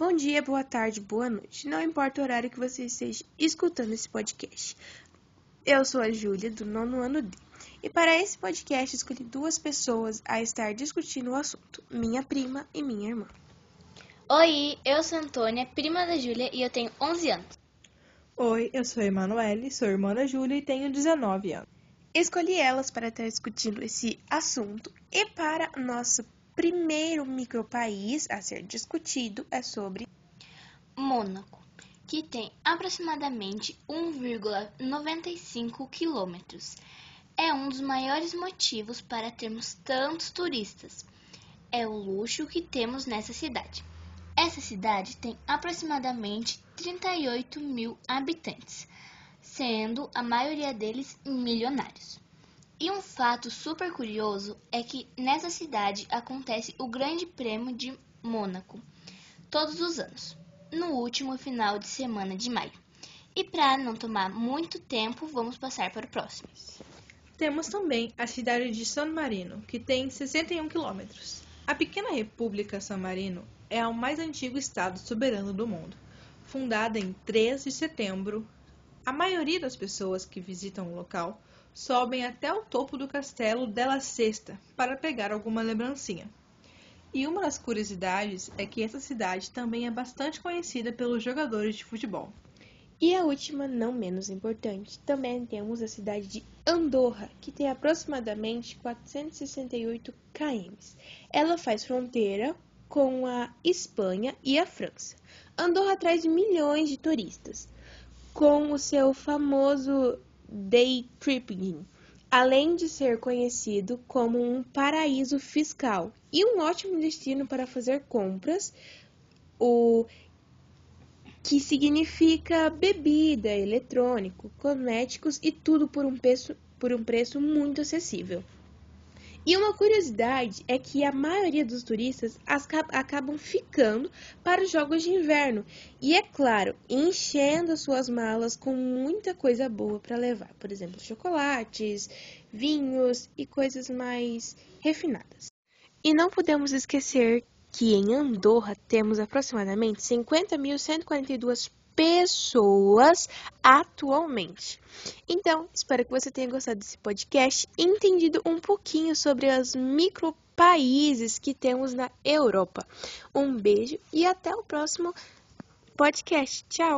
Bom dia, boa tarde, boa noite. Não importa o horário que você esteja escutando esse podcast. Eu sou a Júlia, do nono ano D. E para esse podcast escolhi duas pessoas a estar discutindo o assunto, minha prima e minha irmã. Oi, eu sou a Antônia, prima da Júlia e eu tenho 11 anos. Oi, eu sou a Emanuele, sou irmã da Júlia e tenho 19 anos. Escolhi elas para estar discutindo esse assunto e para nosso primeiro micropaís a ser discutido é sobre Mônaco, que tem aproximadamente 1,95 quilômetros. É um dos maiores motivos para termos tantos turistas. É o luxo que temos nessa cidade. Essa cidade tem aproximadamente 38 mil habitantes sendo a maioria deles milionários. E um fato super curioso é que nessa cidade acontece o Grande Prêmio de Mônaco todos os anos, no último final de semana de maio. E para não tomar muito tempo, vamos passar para o próximo. Temos também a cidade de San Marino, que tem 61 quilômetros. A pequena República San Marino é o mais antigo estado soberano do mundo, fundada em 3 de setembro a maioria das pessoas que visitam o local sobem até o topo do castelo della Sesta para pegar alguma lembrancinha. E uma das curiosidades é que essa cidade também é bastante conhecida pelos jogadores de futebol. E a última, não menos importante, também temos a cidade de Andorra, que tem aproximadamente 468 km. Ela faz fronteira com a Espanha e a França. Andorra traz milhões de turistas com o seu famoso day tripping, além de ser conhecido como um paraíso fiscal e um ótimo destino para fazer compras, o que significa bebida, eletrônico, cosméticos e tudo por um preço, por um preço muito acessível. E uma curiosidade é que a maioria dos turistas acabam ficando para os jogos de inverno e, é claro, enchendo as suas malas com muita coisa boa para levar, por exemplo, chocolates, vinhos e coisas mais refinadas. E não podemos esquecer que em Andorra temos aproximadamente 50.142 pessoas atualmente. Então, espero que você tenha gostado desse podcast e entendido um pouquinho sobre os micropaíses que temos na Europa. Um beijo e até o próximo podcast. Tchau!